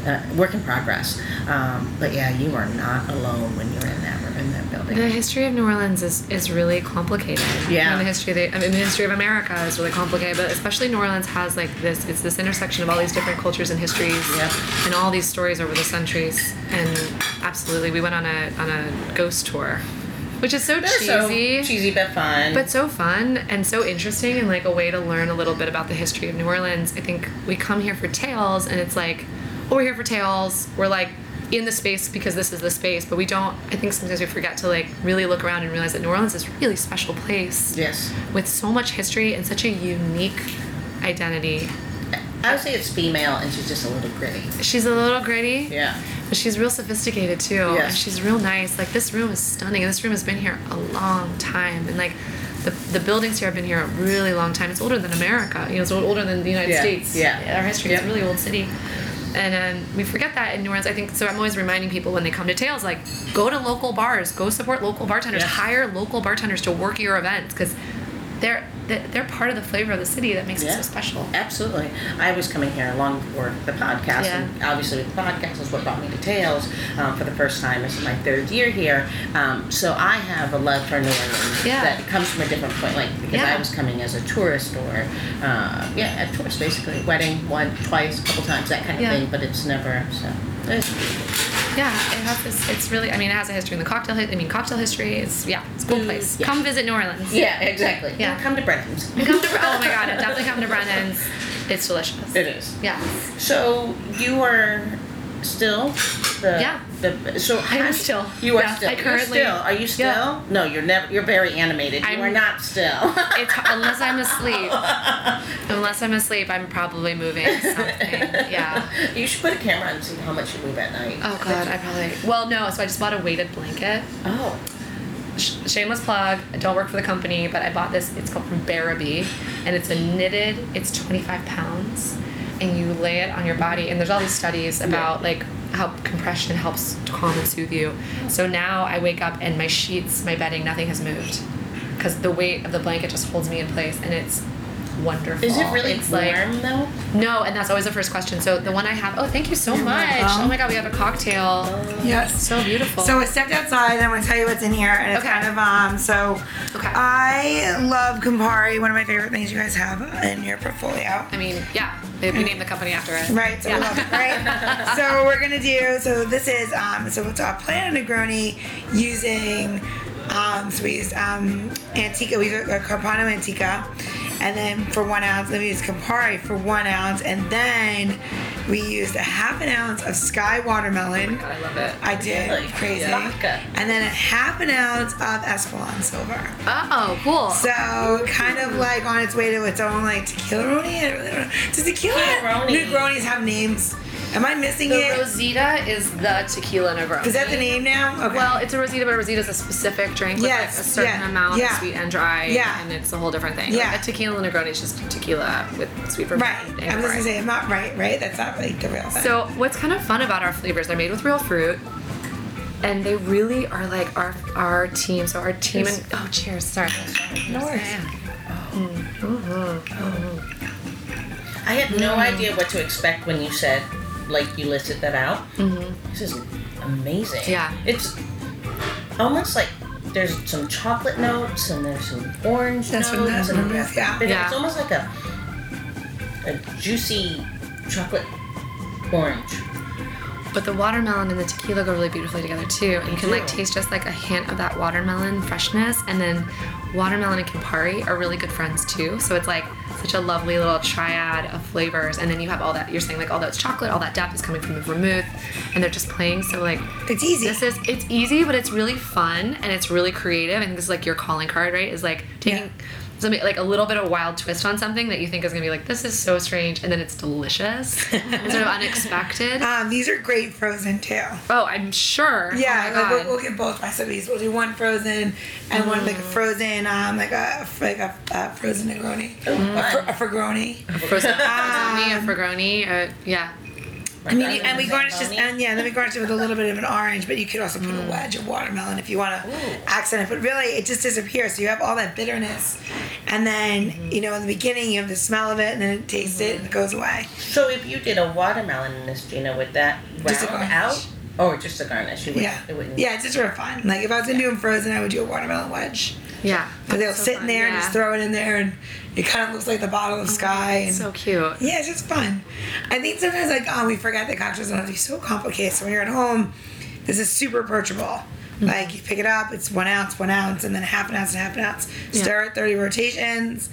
uh, work in progress. Um, but yeah, you are not alone when you're in that in that building. The history of New Orleans is, is really complicated. Yeah. And the history, of the, I mean, the history of America is really complicated, but especially New Orleans has like this. It's this intersection of all these different cultures and histories, Yep. and all these stories over the centuries. And absolutely, we went on a on a ghost tour, which is so They're cheesy. so cheesy but fun. But so fun and so interesting and like a way to learn a little bit about the history of New Orleans. I think we come here for tales and it's like, oh, we're here for tales. We're like in the space because this is the space, but we don't, I think sometimes we forget to like really look around and realize that New Orleans is a really special place yes, with so much history and such a unique identity. I would say it's female, and she's just a little gritty. She's a little gritty, Yeah. but she's real sophisticated too. And she's real nice. Like this room is stunning. And this room has been here a long time. And like the, the buildings here have been here a really long time. It's older than America. You know, it's older than the United Yeah. States. Yeah. Our history. It's a really old city. And um, we forget that in New Orleans. I think so. I'm always reminding people when they come to Tales, like, go to local bars, go support local bartenders, Yes. hire local bartenders to work your events because they're they're part of the flavor of the city that makes it so special. Absolutely. I was coming here long before the podcast, Yeah. and obviously the podcast is what brought me to Tales um, for the first time. This is my third year here, um, so I have a love for New Orleans Yeah. that comes from a different point. Like because Yeah. I was coming as a tourist or uh, yeah, a tourist basically, wedding one, twice, a couple times, that kind of Yeah. thing. But it's never so. Yeah, it has this. It's really. I mean, it has a history in the cocktail. I mean, cocktail history. It's yeah, it's a cool place. yeah. Come visit New Orleans. Yeah, exactly. Yeah. come to Brennan's. Come to. Oh my God! Definitely come to Brennan's. It's delicious. It is. Yeah. So you are still? The, Yeah. The, so I am still. You are Yeah, still. I You're currently- still. Are you still? Yeah. No, you're never. You're very animated. You I'm- are not still. It's unless I'm asleep. Unless I'm asleep, I'm probably moving something. Yeah. You should put a camera on and see how much you move at night. Oh god, I probably. Well, no. So I just bought a weighted blanket. Oh. Sh- shameless plug. I don't work for the company, but I bought this. It's called from Bearaby, and it's a knitted. It's 25 pounds, and you lay it on your body. And there's all these studies about like how compression helps calm and soothe you. Oh. So now I wake up and my sheets, my bedding, nothing has moved, because the weight of the blanket just holds me in place, and it's wonderful. Is it really it's warm like though? no, and that's always the first question. So the one I have. Oh, thank you so You're much. welcome. Oh my god, we have a cocktail. Yes. So beautiful. So I stepped outside and I'm gonna tell you what's in here and it's Okay. kind of um so Okay. I love Campari, one of my favorite things you guys have in your portfolio. I mean, yeah, we named the company after it. Right, so Yeah. we love it, right? so we're gonna do so this is um so it's a planet Negroni using um so we used um Antica, we used a Carpano Antica and then for one ounce, then we used Campari for one ounce, and then we used a half an ounce of Skyy Watermelon. Oh God, I love it. I did Really? crazy. Vodka. And then a half an ounce of Espolòn Silver. Oh, cool. So kind of like on its way to its own like tequila roni. I really don't know. Does tequila. Negronis have names? Am I missing the it? Rosita is the tequila Negroni. Is that the name now? Okay. Well, it's a Rosita, but a Rosita is a specific drink with Yes, like a certain yeah, amount yeah. of sweet and dry, Yeah. and it's a whole different thing. Yeah. Like a tequila Negroni is just tequila with sweet vermouth. right. and I was gonna say I'm not right. Right. That's not like the real thing. So what's kind of fun about our flavors? They're made with real fruit, and they really are like our our team. So our team and oh, cheers! Sorry. No worries. Mm-hmm. Mm-hmm. Mm-hmm. I had no idea what to expect when you said, like, you listed that out. Mm-hmm. This is amazing. Yeah. It's almost like there's some chocolate notes and there's some orange That's notes. that's what and. Yeah. but Yeah. It's almost like a a juicy chocolate orange. But the watermelon and the tequila go really beautifully together too. And you can like taste just like a hint of that watermelon freshness. And then watermelon and Campari are really good friends too. So it's like such a lovely little triad of flavors. And then you have all that, you're saying like all that's chocolate, all that depth is coming from the vermouth. And they're just playing. So like, It's easy. this is, it's easy, but it's really fun and it's really creative. And this is like your calling card, right? Is like taking. Yeah. Something like a little bit of wild twist on something that you think is gonna be like this is so strange and then it's delicious and sort of unexpected. Um, these are great frozen too. Oh, I'm sure. Yeah, Oh like we'll, we'll get both recipes. We'll do one frozen and one Mm. like a frozen, um, like a like a uh, frozen Negroni, Mm. a, fr- a Fragroni. frozen, frozen a Fragroni. Uh, yeah. I mean, you- and we garnish this, and yeah, then we garnish it with a little bit of an orange, but you could also put Mm. a wedge of watermelon if you want to accent it. But really, it just disappears. So you have all that bitterness, and then Mm-hmm. you know in the beginning you have the smell of it, and then it tastes it, and it goes away. So if you did a watermelon in this, Gina, would that Just a round garnish. out? Or just a garnish? You wouldn't, Yeah, It wouldn't. yeah, it's just sort of fun. Like if I was gonna do them frozen, I would do a watermelon wedge. Yeah. But they'll so sit in fun, there and just throw it in there, and it kind of looks like the bottle of Skyy. And So cute. Yeah, it's just fun. I think sometimes like oh we forget that cocktails don't have to be so complicated. So when you're at home, this is super approachable. Mm-hmm. Like you pick it up, it's one ounce, one ounce, and then half an ounce and half an ounce. Yeah. Stir it thirty rotations,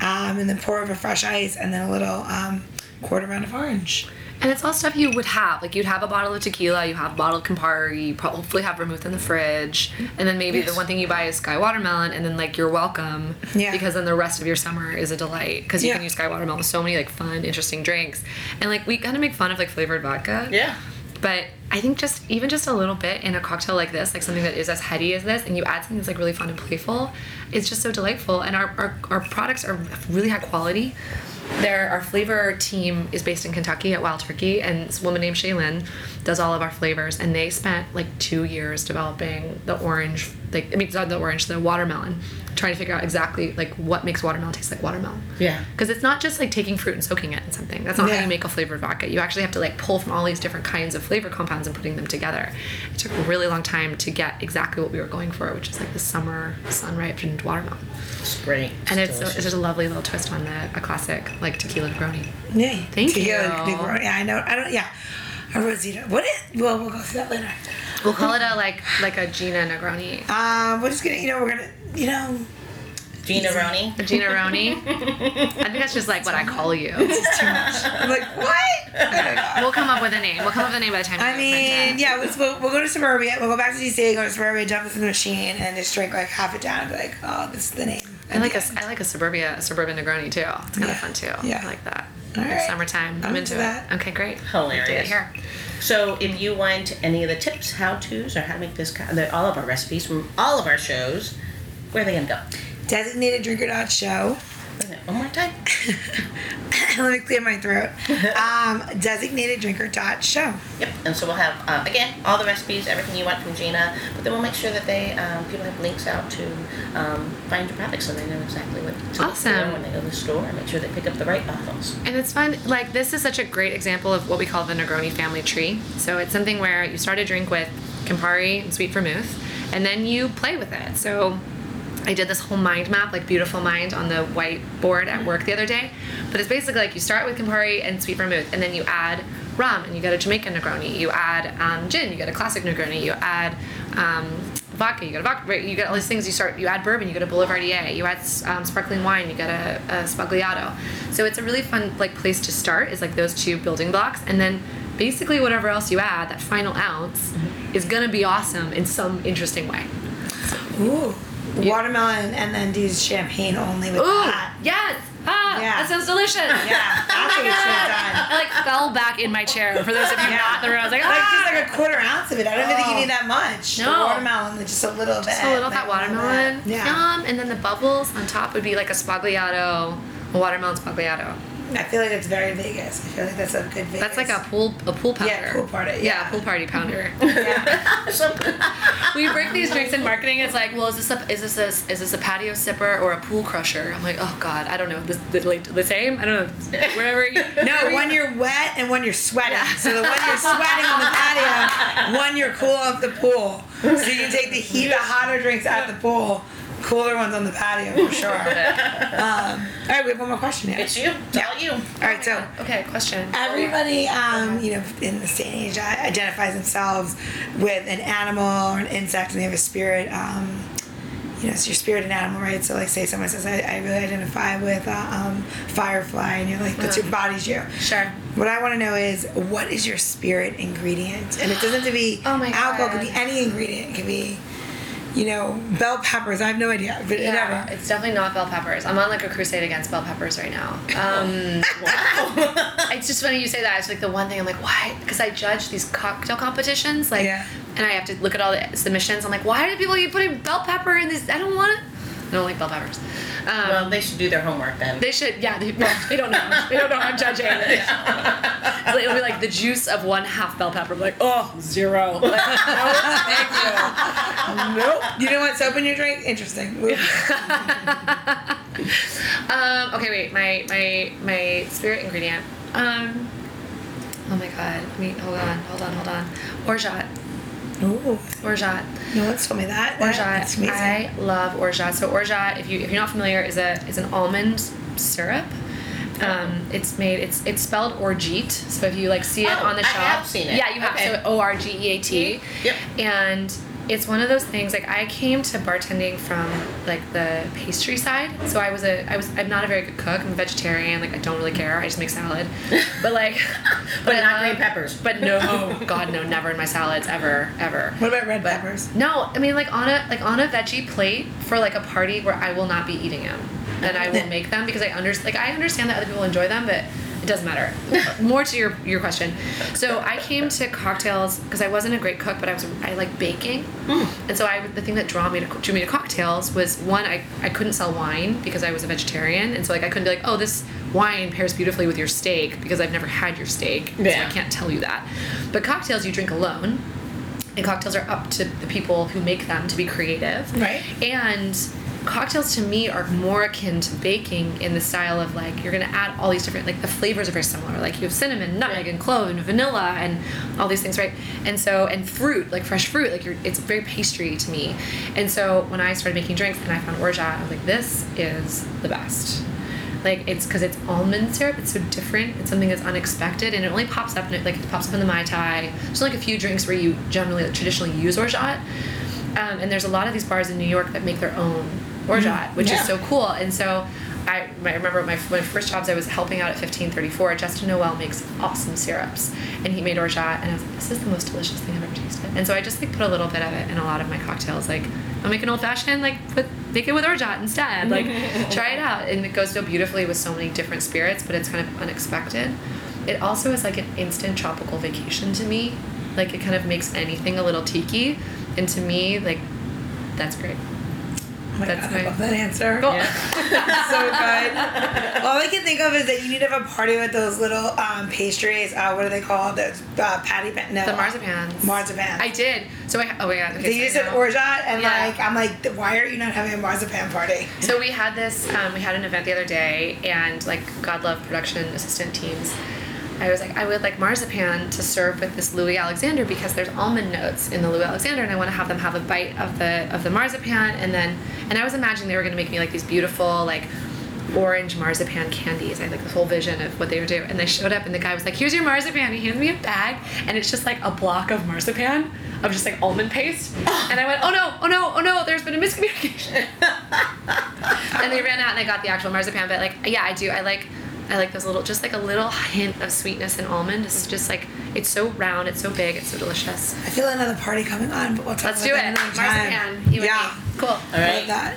um, and then pour over fresh ice, and then a little um, quarter round of orange. And it's all stuff you would have. Like you'd have a bottle of tequila, you have a bottle of Campari, you probably hopefully have vermouth in the fridge, and then maybe the one thing you buy is Skyy Watermelon, and then like you're welcome. Yeah. Because then the rest of your summer is a delight because you Yeah. can use Skyy Watermelon with so many like fun, interesting drinks, and like we kind of make fun of like flavored vodka. Yeah. But I think just even just a little bit in a cocktail like this, like something that is as heady as this, and you add something that's like really fun and playful, it's just so delightful. And our, our, our products are really high quality. There, our flavor team is based in Kentucky at Wild Turkey, and this woman named Shaylin does all of our flavors. And they spent like two years developing the orange, like I mean, not the orange, the watermelon, trying to figure out exactly like what makes watermelon taste like watermelon. Yeah. Because it's not just like taking fruit and soaking it in something. That's not how you make a flavored vodka. You actually have to like pull from all these different kinds of flavor compounds and putting them together. It took a really long time to get exactly what we were going for, which is like the summer sun ripened watermelon. It's great. And it's, delicious. it's just a lovely little twist on the, a classic like tequila Negroni. Yeah. Thank Tequila, you. Negroni. Yeah, I know. I don't. Yeah. A Rosita. What is? It? Well, we'll go through that later. We'll call it a like like a Gina Negroni. Um, we're just gonna, you know, we're gonna, you know, Gina Roney. Gina Roni. I think that's just like what I call you. It's too much. I'm like, what? I don't know. We'll come up with a name. We'll come up with a name by the time. I mean, yeah, let's, we'll, we'll go to Suburbia. We'll go back to DC, go to Suburbia, jump into the machine, and just drink like half it down and be like, oh, this is the name. I like a I like a suburbia a suburban Negroni too. It's kind Yeah. of fun too. Yeah. I like that. All right. Summertime. I'm, I'm into, into that. it. Okay, great. Hilarious. Here. So, if you want any of the tips, how tos, or how to make this, all of our recipes from all of our shows, where are they gonna go? Designated Drinker dot show. One more time. Let me clear my throat. Um, designated Drinker dot show. Yep. And so we'll have uh, again all the recipes, everything you want from Gina, but then we'll make sure that they um, people have links out to um, find your products so they know exactly what to look for Awesome. when they go to the store and make sure they pick up the right bottles. And it's fun. Like this is such a great example of what we call the Negroni family tree. So it's something where you start a drink with Campari and sweet vermouth, and then you play with it. So I did this whole mind map, like beautiful mind, on the whiteboard at work the other day. But it's basically like you start with Campari and sweet vermouth, and then you add rum, and you get a Jamaican Negroni. You add um, gin, you get a classic Negroni. You add um, vodka, you get a vodka. right, You get all these things. You start. You add bourbon, you get a Boulevardier. You add um, sparkling wine, you get a, a Sbagliato. So it's a really fun like place to start. Is like those two building blocks, and then basically whatever else you add, that final ounce, is gonna be awesome in some interesting way. Ooh. Watermelon and then do champagne only with Ooh, that. yes. Ah, Yeah. that sounds delicious. Yeah, that's oh what my we should have god. done. I like fell back in my chair. For those of you Yeah. not in the room, I was like, Like ah. just like a quarter ounce of it. I don't even think you Oh. need that much. The No. watermelon, just a little bit. Just a little of like that watermelon. Yeah. Yum. And then the bubbles on top would be like a sbagliato, a watermelon sbagliato. I feel like that's very Vegas. I feel like that's a good Vegas. That's like a pool a pool pounder. Yeah, pool party, Yeah, yeah. pool party pounder. Yeah. We break these drinks in marketing. It's like, well, is this a is this a is this a patio sipper or a pool crusher? I'm like, oh god, I don't know. This the, like, the same. I don't know. Wherever. You, No, one you're wet and one you're sweating. So the one you're sweating on the patio, one you're cool off the pool. So you can take the heat, the hotter drinks at the pool, cooler ones on the patio for sure. Um, all right, we have one more question here. it's you. It's all you. All right, so Okay, question. everybody, um, you know, in this day and age, identifies themselves with an animal or an insect, and they have a spirit. Um, you know, it's your spirit and animal, right? So, like, say someone says, "I, I really identify with uh, um, firefly," and you're like, "That's your body's you." Sure. What I want to know is what is your spirit ingredient? And it doesn't have to be Oh my alcohol. It could be any ingredient. It could be, you know, bell peppers. I have no idea, but Yeah, whatever. it's definitely not bell peppers. I'm on like a crusade against bell peppers right now. Um, it's just funny you say that. It's like the one thing I'm like, why? Because I judge these cocktail competitions, like, Yeah. and I have to look at all the submissions. I'm like, why do people keep putting bell pepper in this? I don't want it. I don't like bell peppers. Um, Well, they should do their homework then. they should, yeah. They, well, they don't know. They don't know I'm judging. So it'll be like the juice of one half bell pepper. I'm like, oh, zero. Like, no, thank you. Nope. You know what's open your drink? Interesting. Um, okay, wait. My my my spirit ingredient. Um. Oh my god. Me hold on. Hold on. Hold on. Orgeat. Ooh, Orgeat. no one's told me that. Orgeat. I love orgeat. So orgeat, if you if you're not familiar, is a is an almond syrup. Um, it's made. It's it's spelled orgeat. So if you like see it Oh, on the I shelf, have seen it. Yeah, you have. Okay. So O R G E A T. Yep. And it's one of those things. Like I came to bartending from like the pastry side. So I was a I was I'm not a very good cook. I'm a vegetarian. Like I don't really care. I just make salad. But like, But I not love- green peppers. But no, oh, God no, never in my salads ever ever. What about red peppers? No, I mean like on a like on a veggie plate for like a party where I will not be eating them, and I will make them because I under like I understand that other people enjoy them, but it doesn't matter. More to your your question. So I came to cocktails because I wasn't a great cook, but I was I like baking, mm. and so I the thing that drew me to drew me to cocktails was one I I couldn't sell wine because I was a vegetarian, and so like I couldn't be like oh this wine pairs beautifully with your steak because I've never had your steak, so I can't tell you that. But cocktails you drink alone and cocktails are up to the people who make them to be creative. Right. And cocktails to me are more akin to baking in the style of like you're gonna add all these different like the flavors are very similar. Like you have cinnamon, nutmeg, and clove, and vanilla, and all these things, right? And so and fruit, like fresh fruit, like you're it's very pastry to me. And so when I started making drinks and I found orgeat, I was like, this is the best. Like it's because it's almond syrup. It's so different. It's something that's unexpected, and it only pops up in it like it pops up in the mai tai. There's like a few drinks where you generally like, traditionally use orgeat, um, and there's a lot of these bars in New York that make their own orgeat, mm-hmm. which Yeah. is so cool. And so I, I remember my, my first jobs, I was helping out at 1534. Justin Noel makes awesome syrups, and he made orgeat, and I was like, this is the most delicious thing I've ever tasted. And so I just like put a little bit of it in a lot of my cocktails. Like, I'll make an old fashioned, like put make it with orgeat instead. Like, try it out, and it goes so beautifully with so many different spirits, but it's kind of unexpected. It also is like an instant tropical vacation to me. Like, it kind of makes anything a little tiki, and to me, like, that's great. My That's God, I my- love that answer. Cool. so good. All I can think of is that you need to have a party with those little um, pastries. Uh, what are they called? Those uh, patty pan. No, The marzipans. Marzipan. I did. So I oh my god. Okay, They so just said now- orgeat, and Yeah. like I'm like, why are you not having a marzipan party? So we had this. Um, we had an event the other day, and like God love production assistant teams. I was like, I would like marzipan to serve with this Louis Alexander because there's almond notes in the Louis Alexander, and I want to have them have a bite of the of the marzipan, and then and I was imagining they were going to make me like these beautiful like orange marzipan candies. I had like this whole vision of what they would do, and they showed up, and the guy was like, "Here's your marzipan." He handed me a bag, and it's just like a block of marzipan of just like almond paste, and I went, "Oh no, oh no, oh no!" There's been a miscommunication. and they ran out and I got the actual marzipan. But like, yeah, I do. I like, I like those little, just like a little hint of sweetness in almond. It's just like, it's so round, it's so big, it's so delicious. I feel another party coming on, but we'll talk Let's about do that it. another time. Marzipan, you and yeah, me. Cool. All I right. love that.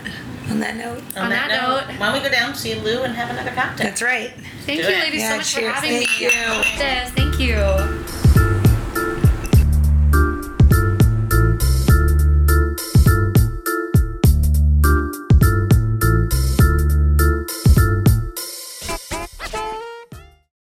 On that note, On that note- why don't we go down, see Lou, and have another cocktail? that's right. Thank Do you, it. ladies, Yeah, so much cheers. for having Thank me. you. Yes, thank